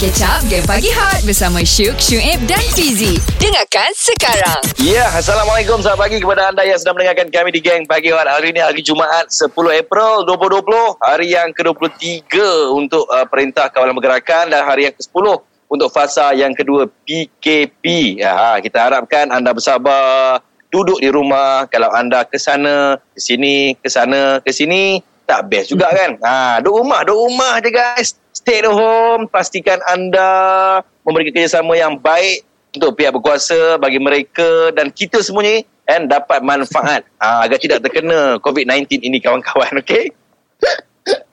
Catch up Game Pagi Hot Bersama Syuk, Syuib dan Fizi Dengarkan sekarang Ya, Assalamualaikum selamat pagi kepada anda yang sedang mendengarkan kami di Geng Pagi Hot. Hari ini hari Jumaat 10 April 2020, hari yang ke-23 untuk uh, Perintah Kawalan Pergerakan dan hari yang ke-10 untuk fasa yang kedua PKP. Ya, kita harapkan anda bersabar, duduk di rumah. Kalau anda ke sana, ke sini, ke sana, ke sini, tak best juga kan? Ha, duduk rumah, duduk rumah je guys. Stay at home, pastikan anda memberikan kerjasama yang baik untuk pihak berkuasa bagi mereka dan kita semuanya kan dapat manfaat. Ha, agar tidak terkena COVID-19 ini kawan-kawan okey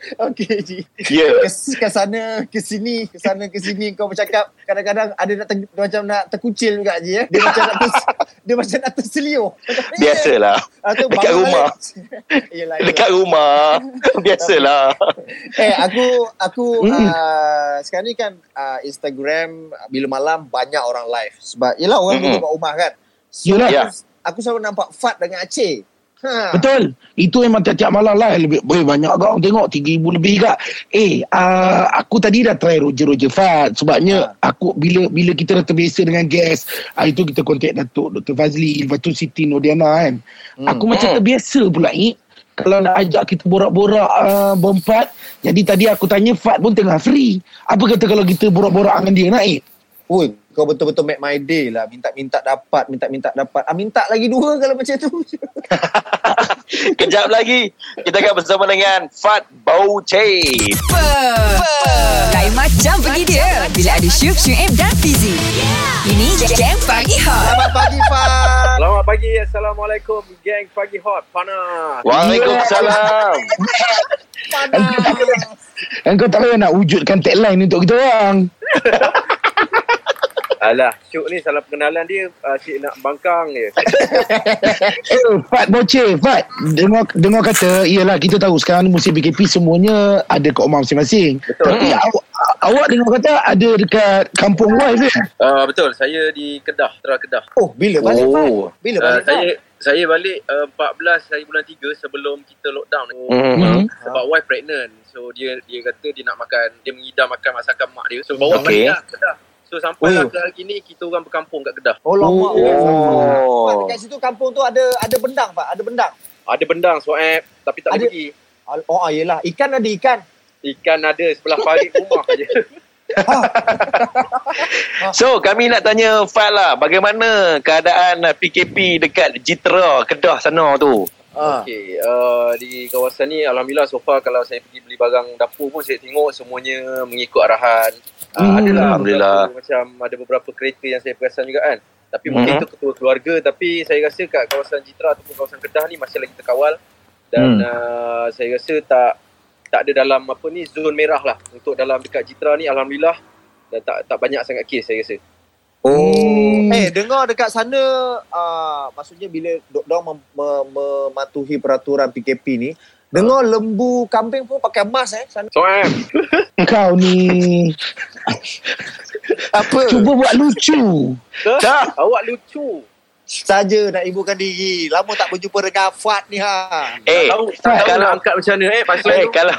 Okey Ji. Ya. Ke, ke sana, ke sini, ke sana, ke sini kau bercakap kadang-kadang ada nak ter, macam nak terkucil juga Ji ya. Dia macam nak ter, dia macam nak terselio. biasalah Ah, tu Dekat rumah. balik. Yelah, dekat rumah biasalah Eh aku aku Hmm. uh, sekarang ni kan uh, Instagram bila malam banyak orang live sebab yalah orang Mm-mm. duduk kat rumah kan. So, Yalah. Ya. aku, aku selalu nampak Fat dengan Aceh. Ha. Betul. Itu memang tiap-tiap malam lah. Lebih, boleh banyak kau tengok. 3,000 lebih kak. Eh, uh, aku tadi dah try Roger-Roger Fat. Sebabnya aku bila bila kita dah terbiasa dengan guest. Uh, itu kita kontak Datuk Dr. Fazli. Lepas tu Siti Nodiana kan. Hmm. Aku macam terbiasa pula ni. Kalau nak ajak kita borak-borak uh, berempat. Jadi tadi aku tanya Fat pun tengah free. Apa kata kalau kita borak-borak dengan dia naik? Oi, kau betul-betul make my day lah. Minta-minta dapat, minta-minta dapat. Ah, minta lagi dua kalau macam tu. kejap lagi kita akan bersama dengan Fat Bauche Apa? Lain macam pergi dia Bila ada Syuk, Syuib dan Fizi Ini Game Pagi Hot Selamat pagi, Fat. Selamat pagi, Assalamualaikum Geng Pagi Hot, panas Waalaikumsalam Dan kau tak payah nak wujudkan tagline untuk kita orang. Alah, Syuk ni salah pengenalan dia Asyik nak bangkang je Eh, Fat Boce, Fat. Dengar, dengar kata, iyalah kita tahu sekarang ni musim PKP semuanya ada kat rumah masing-masing. Betul. Tapi awak, awak dengar kata ada dekat kampung wife kan? uh, Betul, saya di Kedah, Tera Kedah Oh, bila balik, Fat? Oh. Bila uh, balik, Saya Fat? saya balik uh, 14 hari bulan 3 sebelum kita lockdown oh, Mhm. Sebab wife pregnant So dia dia kata dia nak makan Dia mengidam makan masakan mak dia So bawa Okey. balik lah Kedah So sampai Oh. ke hari ni Kita orang berkampung kat Kedah Oh, lama. Oh. Fat, dekat situ kampung tu ada ada bendang, Fat. Ada bendang. Ada bendang swab Tapi tak Ada- pergi Oh, ah, yelah. Ikan ada ikan. Ikan ada sebelah parit rumah je So kami nak tanya Fat lah Bagaimana keadaan PKP dekat Jitra Kedah sana tu Ah. Okey, uh, di kawasan ni Alhamdulillah so far kalau saya pergi beli barang dapur pun saya tengok semuanya mengikut arahan. Uh, Hmm, adalah Alhamdulillah. beberapa, macam ada beberapa kereta yang saya perasan juga kan. Tapi mungkin Mhm. itu ketua keluarga tapi saya rasa kat kawasan Jitra ataupun kawasan Kedah ni masih lagi terkawal dan Hmm. uh, saya rasa tak tak ada dalam apa ni zon merah lah untuk dalam dekat Jitra ni alhamdulillah dan tak tak banyak sangat kes saya rasa. Oh. Hmm. Eh, dengar dekat sana uh, maksudnya bila dok mem, mem, mematuhi peraturan PKP ni, dengar lembu kambing pun pakai mask eh sana. So am. Kau ni Apa? cuba buat lucu. Dah, awak lucu. Saja nak ibukan diri. Lama tak berjumpa dengan Fat ni ha. Eh tahu tak tahu kalau- nak angkat macam mana eh pasal Eh tu. kalau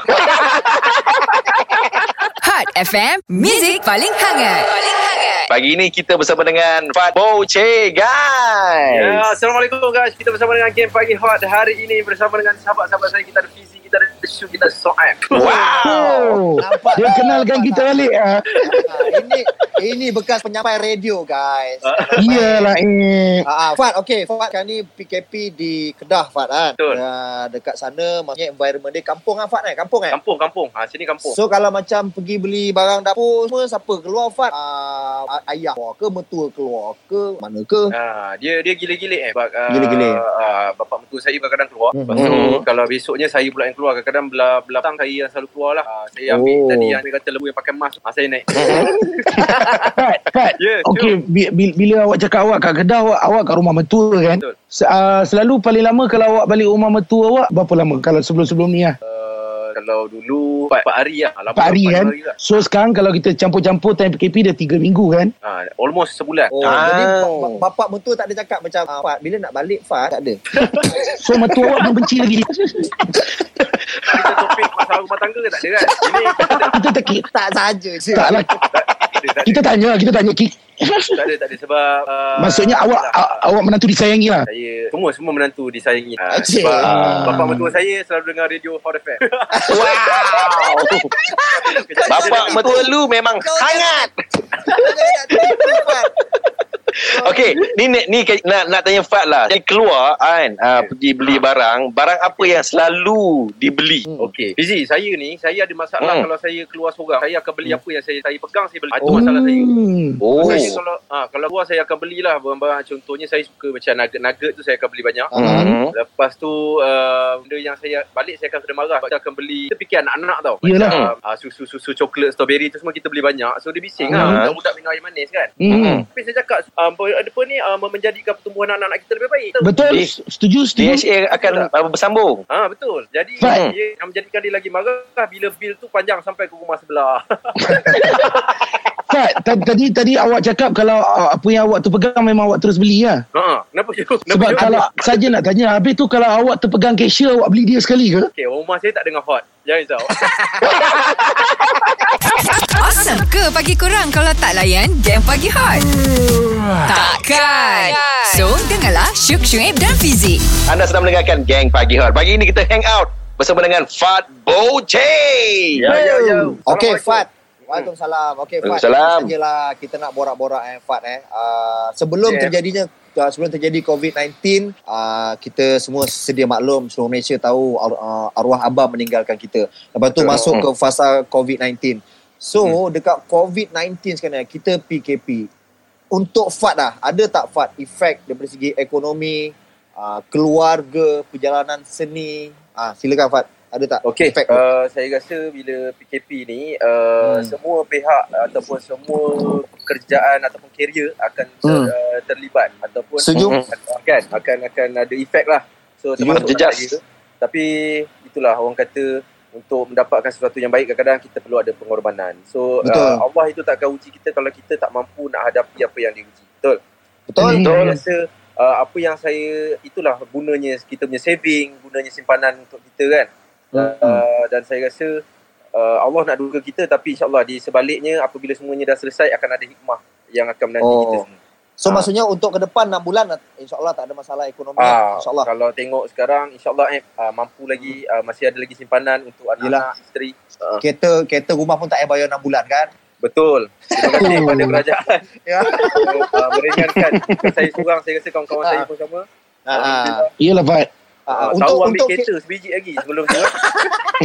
Hot FM Music paling hangat Paling hangat Pagi ni kita bersama dengan Fat Bauche guys Ya, Assalamualaikum guys. Kita bersama dengan Game Pagi Hot hari ini bersama dengan sahabat-sahabat saya. Kita ada Fizi, kita ada Shu, kita ada Soam. Oh, Nampak dia tak? kenalkan Nampak kita tak? balik. ah. Ha, ini ini bekas penyampai radio guys. Iyalah eh. Ah, ah, Fat, okey. Fat kan ni PKP di Kedah, Fat kan. Betul. Uh, dekat sana maksudnya environment dia kampung kan, Fat kan? Kampung kan? Kampung, kampung. Ha, sini kampung. So kalau macam pergi beli barang dapur semua siapa keluar Fat? Uh, ayah keluar ke mentua keluar ke mana ke? Ha, dia dia gila-gila eh. Sebab, uh, Gila-gila. Uh, bapak mentua saya kadang-kadang keluar. Hmm. Lepas tu, Hmm. kalau besoknya saya pula yang keluar. Kadang-kadang belah, belah petang saya yang selalu keluar lah. Uh, saya ambil Oh. tadi yang dia kata lembu yang pakai mask. Ha, saya naik. Fat, Fat. Ya, Okey, bila, bila awak cakap awak kat Kedah, awak, awak kat rumah mertua kan? Betul. Se- uh, selalu paling lama kalau awak balik rumah mertua awak, berapa lama? Kalau sebelum-sebelum ni lah. Uh, kalau dulu 4, 4 hari lah. Lama 4 hari empat kan? hari lah. So sekarang kalau kita campur-campur time PKP dah 3 minggu kan? Ha, almost sebulan. Oh, Ah. jadi ba- ba- bapak mentua tak ada cakap macam ah, Fat bila nak balik Fat tak ada. So mertua awak pun benci lagi. Kita topik masalah rumah tangga ke tak ada kan? Ini Kita tak tak saja je. tak lah. Ada. Kita tanya, kita tanya. Ki- Tak ada, tak ada. Sebab... Uh, Maksudnya awak lah, a- awak menantu disayangi lah. Saya, semua, semua menantu disayangi. Uh, sebab Ah. bapak mertua saya selalu dengar radio Hot FM. Wow. Bapak mertua lu memang hangat. Okey, ni ni, ni nak nak tanya Fat lah. Dia keluar kan, uh, pergi beli barang, barang apa yang selalu dibeli? Okey. Fizi, saya ni, saya ada masalah Hmm. kalau saya keluar seorang. Saya akan beli apa yang saya saya pegang, saya beli. Ah, Itu masalah saya. Hmm. Oh. Saya kalau ah kalau keluar saya akan belilah barang-barang contohnya saya suka macam nugget-nugget tu saya akan beli banyak. Hmm. Lepas tu uh, benda yang saya balik saya akan kena marah sebab saya akan beli kita fikir anak-anak tau. Macam uh, susu-susu coklat strawberry tu semua kita beli banyak. So dia bising Ah. lah. Budak minum air manis kan. Hmm. Tapi saya cakap um, apa ni uh, menjadikan pertumbuhan anak-anak kita lebih baik. Betul. Di- Setuju, setuju. DHA akan uh, bersambung. Ah betul. Jadi Fat. dia yang menjadikan dia lagi marah bila bil tu panjang sampai ke rumah sebelah. Fat, ta- tadi tadi awak cakap kalau uh, apa yang awak terpegang memang awak terus beli lah. Ha, kenapa you? Kenapa Sebab you? kalau saja nak tanya, habis tu kalau awak terpegang cashier, awak beli dia sekali ke? Okay, rumah saya tak dengar hot. Jangan risau. Awesome ke pagi kurang kalau tak layan game pagi hot? Takkan. So, dengarlah Syuk Syuib dan Fizik. Anda sedang mendengarkan Gang Pagi Hot. Pagi ini kita hang out bersama dengan Fat Boche. ya, ya, ya. Okey, Assalamualaikum. Fat. Waalaikumsalam. Okey, Fat. Waalaikumsalam. Sajalah kita nak borak-borak eh, Fat eh. Uh, sebelum Yeah. terjadinya uh, sebelum terjadi COVID-19, uh, kita semua sedia maklum seluruh Malaysia tahu ar- uh, arwah abah meninggalkan kita. Lepas tu Betul. masuk ke fasa COVID-19. So, dekat COVID-19 sekarang kita PKP. Untuk Fat dah, ada tak Fat efek daripada segi ekonomi, uh, keluarga, perjalanan seni? Ah, silakan Fat. Ada tak Okey, efek tu? uh, saya rasa bila PKP ni uh, Hmm. semua pihak ataupun semua pekerjaan ataupun kerjaya akan ter, Hmm. uh, terlibat ataupun Setuju. akan akan akan ada efek lah. So termasuk Jejas. saya. Tapi itulah orang kata untuk mendapatkan sesuatu yang baik kadang-kadang kita perlu ada pengorbanan. So Betul. uh, Allah itu tak akan uji kita kalau kita tak mampu nak hadapi apa yang diuji. Betul. Betul? Hmm. Saya rasa uh, apa yang saya itulah gunanya kita punya saving, gunanya simpanan untuk kita kan. Uh, dan saya rasa uh, Allah nak duga kita tapi insyaAllah di sebaliknya apabila semuanya dah selesai akan ada hikmah yang akan menanti Oh. kita semua. So Ah. maksudnya untuk ke depan 6 bulan insyaAllah tak ada masalah ekonomi Ah, insyaAllah. Kalau tengok sekarang insyaAllah eh, uh, mampu lagi uh, masih ada lagi simpanan untuk anak-anak, isteri. Uh, Kereta kereta rumah pun tak payah bayar 6 bulan kan? betul. Terima kasih kepada kerajaan Ya. uh, meringankan. Bukan saya seorang, saya rasa kawan-kawan Ah. saya pun sama. Ah, ah. Iyalah Fat. Ah, Uh, untuk tahu ambil untuk kereta sebiji lagi sebelum tu.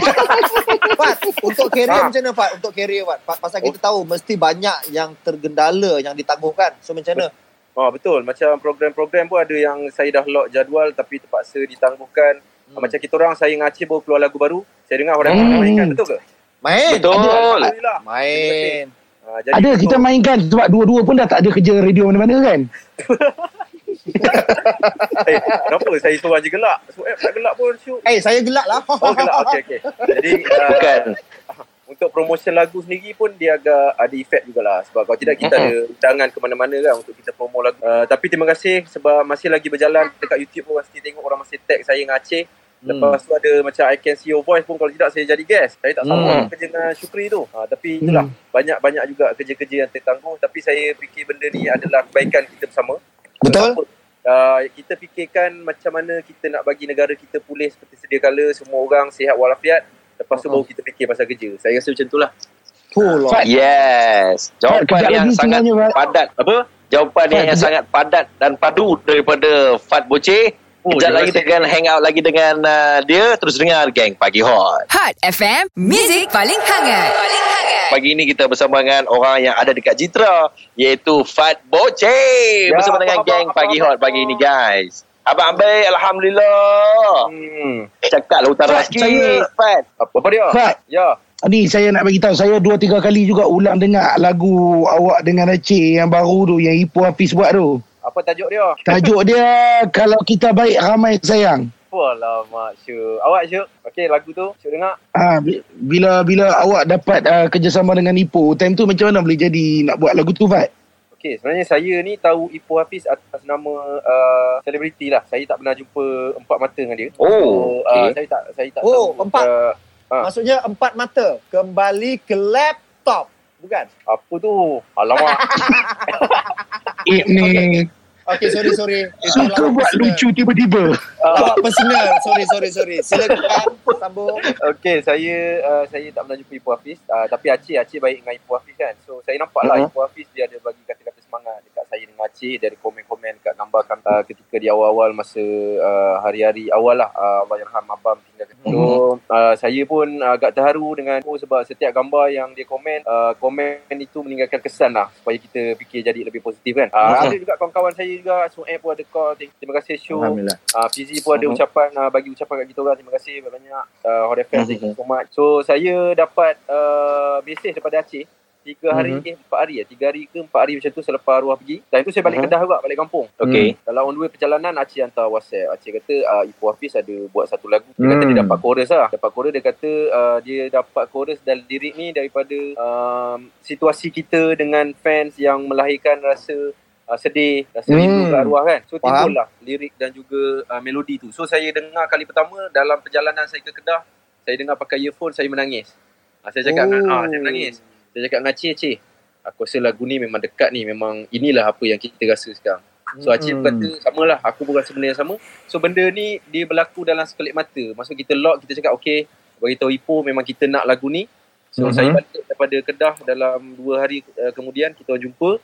Fat, untuk career Ah. macam mana Fat? Untuk career Fat. Pa- Pasal kita tahu mesti banyak yang tergendala yang ditangguhkan. So macam mana? Oh betul macam program-program pun ada yang saya dah lock jadual tapi terpaksa ditangguhkan. Hmm. Macam kita orang saya dengan Aceh baru keluar lagu baru. Saya dengar orang Hmm. mainkan betul ke? Main. Betul. Alhamdulillah. Main. Uh, jadi Ada betul. kita mainkan sebab dua-dua pun dah tak ada kerja radio mana-mana kan? Eh, kenapa saya seorang je gelak? So, eh, tak gelak pun syuk. Eh, saya gelak lah. Oh gelak. Okey okey. Jadi uh, Bukan. Untuk promotion lagu sendiri pun dia agak ada efek jugalah sebab kalau tidak kita ada undangan ke mana-mana kan untuk kita promo lagu. Uh, tapi terima kasih sebab masih lagi berjalan dekat YouTube pun masih tengok orang masih tag saya dengan Aceh. Lepas tu ada macam I can see your voice pun kalau tidak saya jadi guest. Saya tak sanggup Hmm. kerja dengan Syukri tu. Ha, tapi itulah banyak-banyak juga kerja-kerja yang tertangguh tapi saya fikir benda ni adalah kebaikan kita bersama. Betul? Uh, kita fikirkan macam mana kita nak bagi negara kita pulih seperti sedia kala semua orang sihat walafiat. Lepas tu baru kita fikir pasal kerja. Saya rasa macam itulah. Full lah. Yes. Jawapan Kejap yang sangat sebenarnya, padat. Apa? Jawapan Fat, yang kejap- sangat padat dan padu daripada Fat Boce. Oh, Kejap lagi kasih. kita akan hang out lagi dengan uh, dia. Terus dengar Gang Pagi Hot. Hot FM, Music paling hangat. Paling hangat. Pagi ini kita bersama dengan orang yang ada dekat Jitra iaitu Fat Boce Ya, bersama dengan apa khabar, Pagi apa Hot pagi ini guys. Abang baik Alhamdulillah. Hmm. Cakap lah utara Fat, sikit saya- Fat. Apa, apa dia? Fat. Ya. Ni saya nak bagi tahu saya dua tiga kali juga ulang dengar lagu awak dengan Aceh yang baru tu yang Ipoh Hafiz buat tu. Apa tajuk dia? Tajuk dia kalau kita baik ramai sayang. Alamak, Syuk. Awak, Syuk. Okey, lagu tu. Syuk dengar. Ah bi- bila bila awak dapat uh, kerjasama dengan Ipoh, time tu macam mana boleh jadi nak buat lagu tu Fat? Okey, sebenarnya saya ni tahu Ipoh Hafiz atas nama uh, selebriti lah. Saya tak pernah jumpa empat mata dengan dia. Oh, So, uh, okey. saya tak saya tak Oh, tahu. empat. Uh, Ah. Maksudnya empat mata. Kembali ke laptop. Bukan? Apa tu? Alamak. Eh ni Okay, sorry, sorry. Itu suka buat personal. lucu tiba-tiba. Lawak personal. Sorry, sorry, sorry. Silakan sambung. Okey, saya uh, saya tak pernah jumpa Ibu Hafiz. Uh, tapi Aceh, Aceh baik dengan Ibu Hafiz kan. So, saya nampak lah Mhm. Ibu Hafiz dia ada bagi kata-kata semangat dekat saya dengan Aceh. Dia ada komen-komen kat gambar kami uh, ketika di awal-awal masa uh, hari-hari awal lah. Uh, Allahyarham Abang tinggal. So, uh, saya pun agak terharu dengan oh, sebab setiap gambar yang dia komen, uh, komen itu meninggalkan kesan lah supaya kita fikir jadi lebih positif kan. Uh, ada juga kawan-kawan saya juga, Sueb pun ada call. Terima kasih show. Alhamdulillah. Uh, Fizi pun ada Mhm. ucapan uh, bagi ucapan kat kita orang terima kasih banyak uh, Hot FM thank you Mhm. so much so saya dapat uh, mesej daripada Aceh tiga hari Mhm. eh empat hari ya tiga hari ke empat hari macam tu selepas arwah pergi time tu saya balik Mhm. Kedah juga balik kampung Okey. dalam on the way perjalanan Aceh hantar whatsapp Aceh kata uh, Ibu Hafiz ada buat satu lagu dia kata Hmm. dia dapat chorus lah dapat chorus dia kata uh, dia dapat chorus dan lirik ni daripada um, situasi kita dengan fans yang melahirkan rasa uh, sedih, rasa Hmm. rindu ke arwah kan. So Faham. timbullah lirik dan juga uh, melodi tu. So saya dengar kali pertama dalam perjalanan saya ke Kedah, saya dengar pakai earphone, saya menangis. Uh, saya cakap dengan, ah, saya menangis. Saya cakap dengan Aceh, Aceh, aku rasa lagu ni memang dekat ni, memang inilah apa yang kita rasa sekarang. So Aceh Hmm. kata samalah aku pun rasa benda yang sama. So benda ni dia berlaku dalam sekelip mata. Maksud kita lock kita cakap okey bagi tahu Ipoh memang kita nak lagu ni. So Mhm. saya balik daripada Kedah dalam dua hari uh, kemudian kita jumpa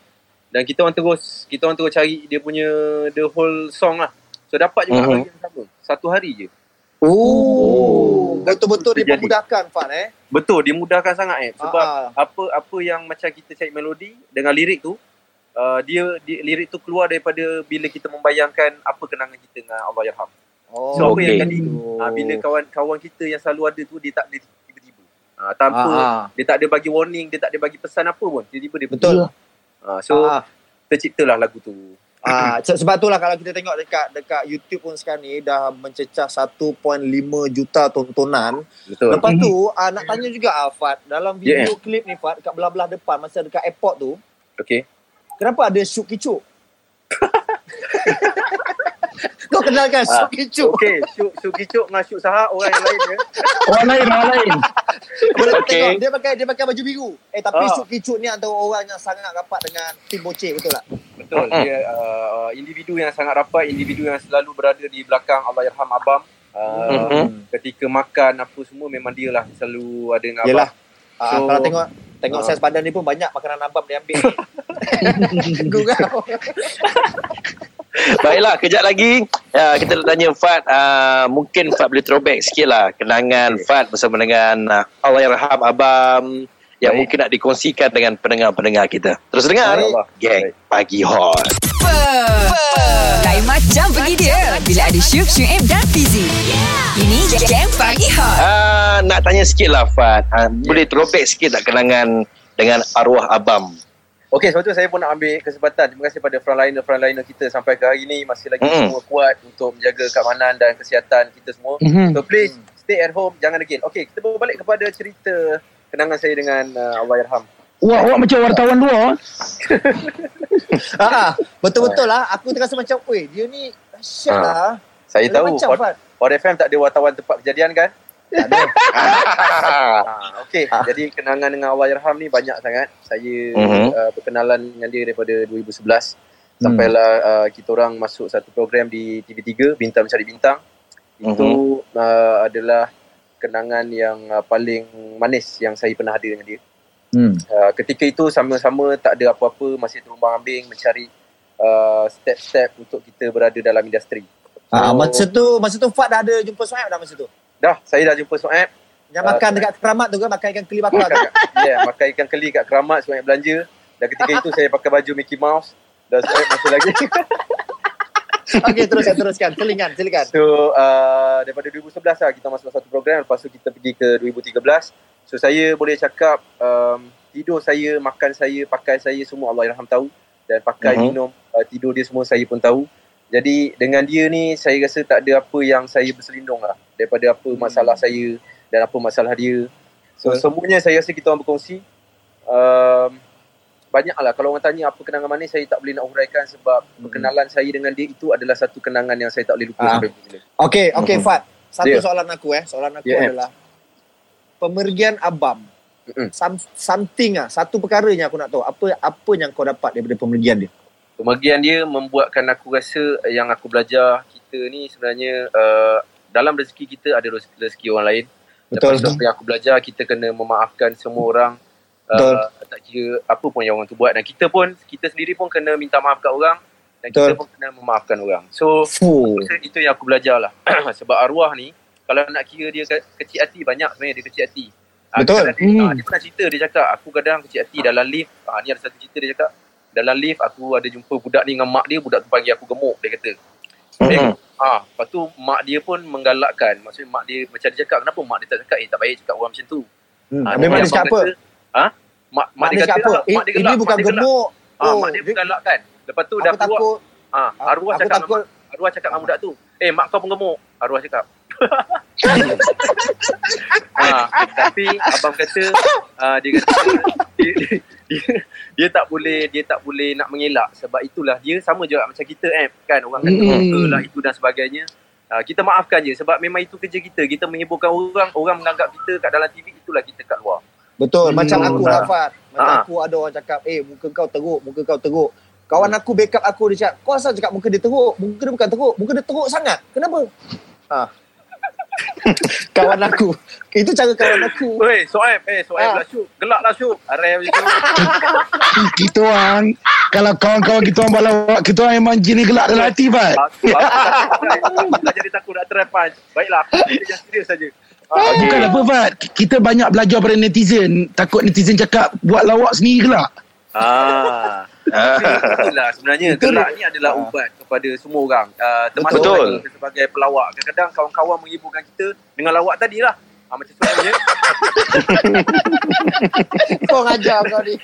dan kita orang terus kita orang terus cari dia punya the whole song lah. So dapat juga Mhm. hari yang sama. Satu hari je. Oh, betul-betul Terjadi. dipermudahkan Fat eh. Betul dia mudahkan sangat eh sebab Ah, ah. apa apa yang macam kita cari melodi dengan lirik tu uh, dia, dia lirik tu keluar daripada bila kita membayangkan apa kenangan kita dengan Allah Yarham. Oh, So, apa yang Okey. jadi ha, bila kawan-kawan kita yang selalu ada tu dia tak ada tiba-tiba. Ha, tanpa Ah, ah. dia tak ada bagi warning, dia tak ada bagi pesan apa pun. Tiba-tiba dia Betul. Ha, so Ah, terciptalah lagu tu. ah, se- sebab itulah kalau kita tengok dekat dekat YouTube pun sekarang ni dah mencecah 1.5 juta tontonan. Betul. Lepas tu ah, nak tanya juga ah, Fat, dalam video klip ni Fat dekat belah-belah depan masa dekat airport tu, Okey. kenapa ada syuk kicuk? Kau kenalkan Ah, syuk kicuk? Okey, Syuk Syuk Kicuk dengan Syuk Sahak orang yang lain ya. Orang lain, orang lain. Boleh Okey. tengok dia pakai dia pakai baju biru. Eh tapi Ah. syuk kicuk ni antara orang yang sangat rapat dengan tim boceh betul tak? Betul. Dia uh, individu yang sangat rapat, individu yang selalu berada di belakang Allah Yarham Abam. Uh, Mhm. ketika makan apa semua memang dia lah selalu ada dengan Yelah. abang. Ah, So- kalau tengok tengok Ah. saiz badan ni pun banyak makanan abang dia ambil. Gurau. Baiklah, kejap lagi uh, kita nak tanya Fat. Uh, mungkin Fat boleh throwback sikit lah kenangan Fat bersama dengan uh, Allahyarham Abam yang Baik. mungkin nak dikongsikan dengan pendengar-pendengar kita. Terus dengar. Geng Pagi Hot. Lain macam pergi dia Bila ada Syuk, Syuib dan Fizi Ini Game Pagi Hot Uh, nak tanya sikit lah Fat. Uh, Boleh throwback sikit tak kenangan dengan arwah Abam? Okey, sebab tu saya pun nak ambil kesempatan. Terima kasih pada frontliner-frontliner kita sampai ke hari ni masih lagi Mm. semua kuat untuk menjaga keamanan dan kesihatan kita semua. Mhm. So please stay at home, jangan degil. Okey, kita berbalik kepada cerita kenangan saya dengan uh, Allah Yarham. Wah, awak macam wartawan luar. Ah, betul-betul lah. Aku terasa macam, weh, dia ni dahsyat Ah. lah. Saya Lain tahu macam, Hot, Fat. Hot FM tak ada wartawan tempat kejadian kan? Ha, Okey, Ah. jadi kenangan dengan Allah Yarham ni banyak sangat. Saya Mhm. uh, berkenalan dengan dia daripada 2011. Sampailah uh, kita orang masuk satu program di TV3, Bintang Mencari Bintang. Itu uh, adalah kenangan yang uh, paling manis yang saya pernah ada dengan dia. Hmm. Uh, ketika itu sama-sama tak ada apa-apa, masih terumbang ambing mencari uh, step-step untuk kita berada dalam industri. Ah, So, masa tu masa tu Fat dah ada jumpa Suhaib dah masa tu. Dah, saya dah jumpa Soeb. Yang Ah, makan Suhaib. dekat keramat tu kan makan ikan keli bakar tu. makan, yeah, makan ikan keli kat keramat Soeb belanja. Dan ketika itu saya pakai baju Mickey Mouse dan Soeb masih lagi. Okey, teruskan teruskan. Silakan, silakan. So uh, daripada 2011 lah kita masuk satu program lepas tu kita pergi ke 2013. So saya boleh cakap um, tidur saya, makan saya, pakai saya semua Allah Yarham tahu dan pakai Mhm. minum uh, tidur dia semua saya pun tahu. Jadi dengan dia ni saya rasa tak ada apa yang saya berselindung lah daripada apa masalah saya dan apa masalah dia. So Betul. semuanya saya rasa kita orang berkongsi. Um, banyak lah kalau orang tanya apa kenangan manis saya tak boleh nak huraikan sebab perkenalan saya dengan dia itu adalah satu kenangan yang saya tak boleh lupa Ah. sampai bila. Okey, okey Mhm. Fat. Satu Ya. soalan aku eh. Soalan aku Ya, eh. adalah pemergian Abam Mm-mm. some, something ah satu perkara yang aku nak tahu apa apa yang kau dapat daripada pemergian dia Pemergian dia membuatkan aku rasa yang aku belajar kita ni sebenarnya uh, dalam rezeki kita ada rezeki, orang lain. Betul. Lepas tu apa yang aku belajar kita kena memaafkan semua orang. Betul. Uh, tak kira apa pun yang orang tu buat dan kita pun kita sendiri pun kena minta maaf kat orang dan Betul. kita pun kena memaafkan orang. So Fuh. Rasa itu yang aku belajar lah. Sebab arwah ni, kalau nak kira dia ke- kecil hati, banyak sebenarnya dia kecil hati. Ah, Betul. Dia, Hmm. hmm. dia pernah cerita, dia cakap, aku kadang kecil hati dalam lift. Ah, ni ada satu cerita dia cakap, dalam lift aku ada jumpa budak ni dengan mak dia, budak tu panggil aku gemuk, dia kata. Dia, Mhm. ah, lepas tu mak dia pun menggalakkan. Maksudnya mak dia macam dia cakap, kenapa mak dia tak cakap, eh tak baik cakap orang macam tu. Hmm. Habis mak dia cakap apa? kata, Ha? Mak, mak, Mak dia dia cakap kata, apa? lah, Eh, mak dia ini gelak, bukan mak dia gemuk. Ah, mak dia dia- menggalakkan. Lepas tu dah Aku keluar, takut. ah, arwah Aku cakap takut. Arwah cakap dengan budak tu, eh mak kau pengemuk. Arwah cakap. Ha, tapi abang kata uh, dia kata dia, dia, dia, dia tak boleh dia tak boleh nak mengelak sebab itulah dia sama juga macam kita eh kan orang kata Mm. mm. lah itu dan sebagainya. Uh, kita maafkan je sebab memang itu kerja kita. Kita menghiburkan orang, orang menganggap kita kat dalam TV itulah kita kat luar. Betul. Hmm. Macam aku lah, Fat. Macam Ah. aku ada orang cakap, eh, muka kau teruk, muka kau teruk. Kawan aku backup aku, dia cakap, kau asal cakap muka dia teruk? Muka dia bukan teruk. Muka dia teruk sangat. Kenapa? Ha. kawan aku. Itu cara kawan aku. Weh, Soeb, eh Soeb Ah. lah Syuk. Gelak lah Syuk. Arif macam. Kita orang Kalau kawan-kawan kita orang balawak Kita orang memang jenis gelak dalam hati Aku aku tak. Aku tak jadi takut nak try punch. Baiklah, aku jadi serius saja. okay. Bukan apa Fat Kita banyak belajar pada netizen Takut netizen cakap Buat lawak sendiri gelak Ah. Itulah sebenarnya Itu gelak ni adalah Ah. ubat kepada semua orang. Uh, termasuk Betul. sebagai pelawak. Kadang-kadang kawan-kawan menghiburkan kita dengan lawak tadi lah. Ah, macam sebenarnya. Kau ngajar kau ni.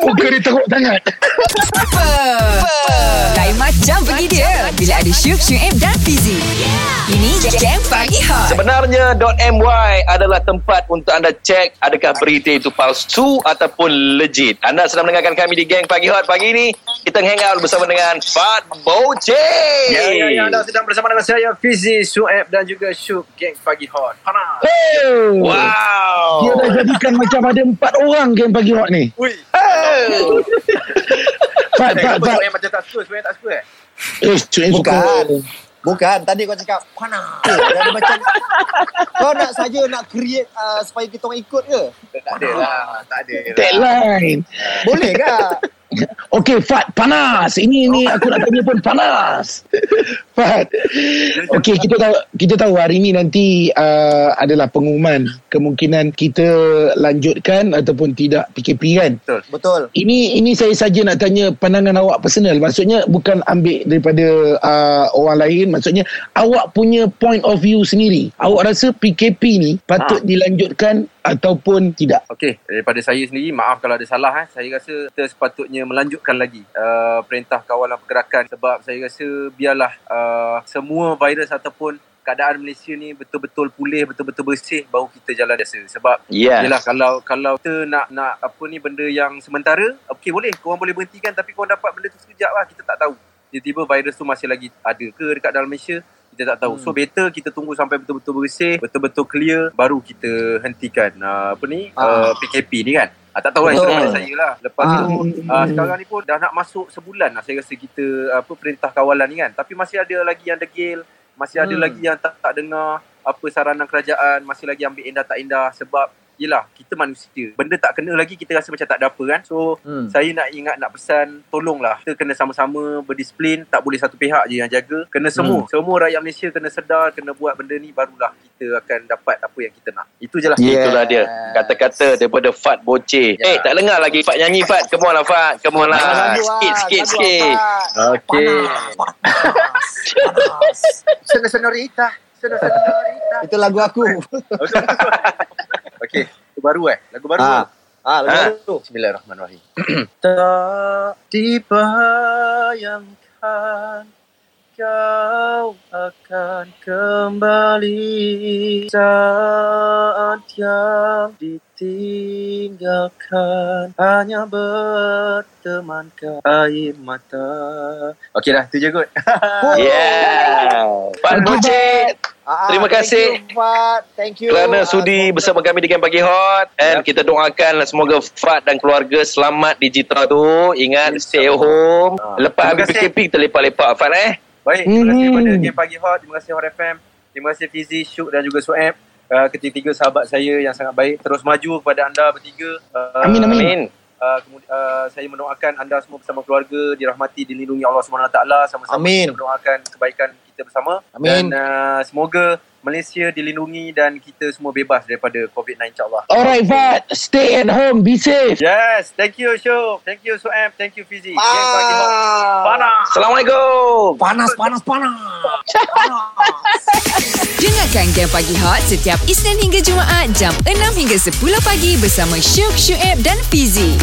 Muka dia teruk sangat Apa? Lain macam pergi dia bila ada Syuk, Syuib dan Fizi. Ini Jam Pagi Hot. Sebenarnya .my adalah tempat untuk anda cek adakah berita itu palsu ataupun legit. Anda sedang mendengarkan kami di Gang Pagi Hot pagi ini. Kita hang out bersama dengan Fat Boce. ya, ya, ya. Anda sedang bersama dengan saya, Fizi, Sueb dan juga Syuk. Geng Pagi Hot. Panas. oh. Wow. Dia dah jadikan macam ada empat orang Game pagi hot ni Ui. Oh. Kenapa Fat Sueb macam tak suka? Sueb tak suka eh? Eh, cuy Bukan. Bukan. Tadi kau cakap, panas. Jadi macam, kau nak saja nak create uh, supaya kita orang ikut ke? Tak ada lah. Tak ada lah. Tagline Boleh ke? Okey Fat panas Ini ini aku nak tanya pun panas Fat Okey kita tahu Kita tahu hari ini nanti uh, Adalah pengumuman Kemungkinan kita Lanjutkan Ataupun tidak PKP kan Betul. ini ini saya saja nak tanya pandangan awak personal. Maksudnya bukan ambil daripada uh, orang lain. Maksudnya awak punya point of view sendiri. Awak rasa PKP ni patut Ha. dilanjutkan ataupun tidak? Okey, daripada saya sendiri, maaf kalau ada salah. Eh. Saya rasa kita sepatutnya melanjutkan lagi uh, perintah kawalan pergerakan sebab saya rasa biarlah uh, semua virus ataupun keadaan Malaysia ni betul-betul pulih, betul-betul bersih baru kita jalan biasa. Sebab Yes. Yelah kalau kalau kita nak nak apa ni benda yang sementara, okey boleh. Korang boleh berhentikan tapi korang dapat benda tu sekejap lah. Kita tak tahu. Tiba-tiba virus tu masih lagi ada ke dekat dalam Malaysia? Kita tak tahu. So better kita tunggu sampai betul-betul bersih, betul-betul clear baru kita hentikan uh, apa ni Ah. uh, PKP ni kan. Ah, tak tahu lah pada saya lah. Lepas Ah. tu uh, sekarang ni pun dah nak masuk sebulan lah saya rasa kita apa perintah kawalan ni kan. Tapi masih ada lagi yang degil, masih ada Hmm. lagi yang tak, tak dengar apa saranan kerajaan, masih lagi ambil indah tak indah sebab yelah kita manusia. Benda tak kena lagi kita rasa macam tak ada apa kan. So Hmm. saya nak ingat nak pesan tolonglah kita kena sama-sama berdisiplin tak boleh satu pihak je yang jaga kena semua hmm. semua rakyat Malaysia kena sedar kena buat benda ni barulah kita akan dapat apa yang kita nak itu je lah Yeah. Itulah dia Kata-kata daripada Fat Boce Ya. Eh tak dengar lagi Fat nyanyi Fat Come on lah Fat Come on lah ah, Sikit sikit sikit. Panas. Panas. Senor senorita senor senorita Itu lagu aku. okey lagu baru eh lagu baru Ah. ah. Ah, lagu Ah. tu. Bismillahirrahmanirrahim tak dibayangkan kau akan kembali saat yang ditinggalkan hanya bertemankan air mata. Okey dah, tu je kot. Yeah. Fat Bocet. Ah, Terima thank kasih. you, Fat. Thank you. kerana Ah, sudi semoga- bersama kami di Game Pagi Hot and kita doakan semoga Fat dan keluarga selamat di Jitra tu ingat stay at home Ah. lepas habis. PKP kita lepak-lepak Fat eh Baik, terima kasih Mhm. kepada Game Pagi Hot, terima kasih Hot FM, terima kasih Fizi, Syuk dan juga Sueb. Uh, ketiga-tiga sahabat saya yang sangat baik terus maju kepada anda bertiga. Uh, Amin, amin. amin Uh, kemudian uh, saya mendoakan anda semua bersama keluarga dirahmati dilindungi Allah SWT sama-sama Amin. kita mendoakan kebaikan kita bersama Amin. dan uh, semoga Malaysia dilindungi dan kita semua bebas daripada COVID-19 insyaAllah. Alright Fat Stay at home Be safe Yes, thank you Syuk, thank you Sueb, thank you Fizi. Ah. Panas. Assalamualaikum Panas, panas, panas. Dengarkan Game Pagi Hot setiap Isnin hingga Jumaat jam 6 hingga 10 pagi bersama Syuk, Syuib dan Fizi.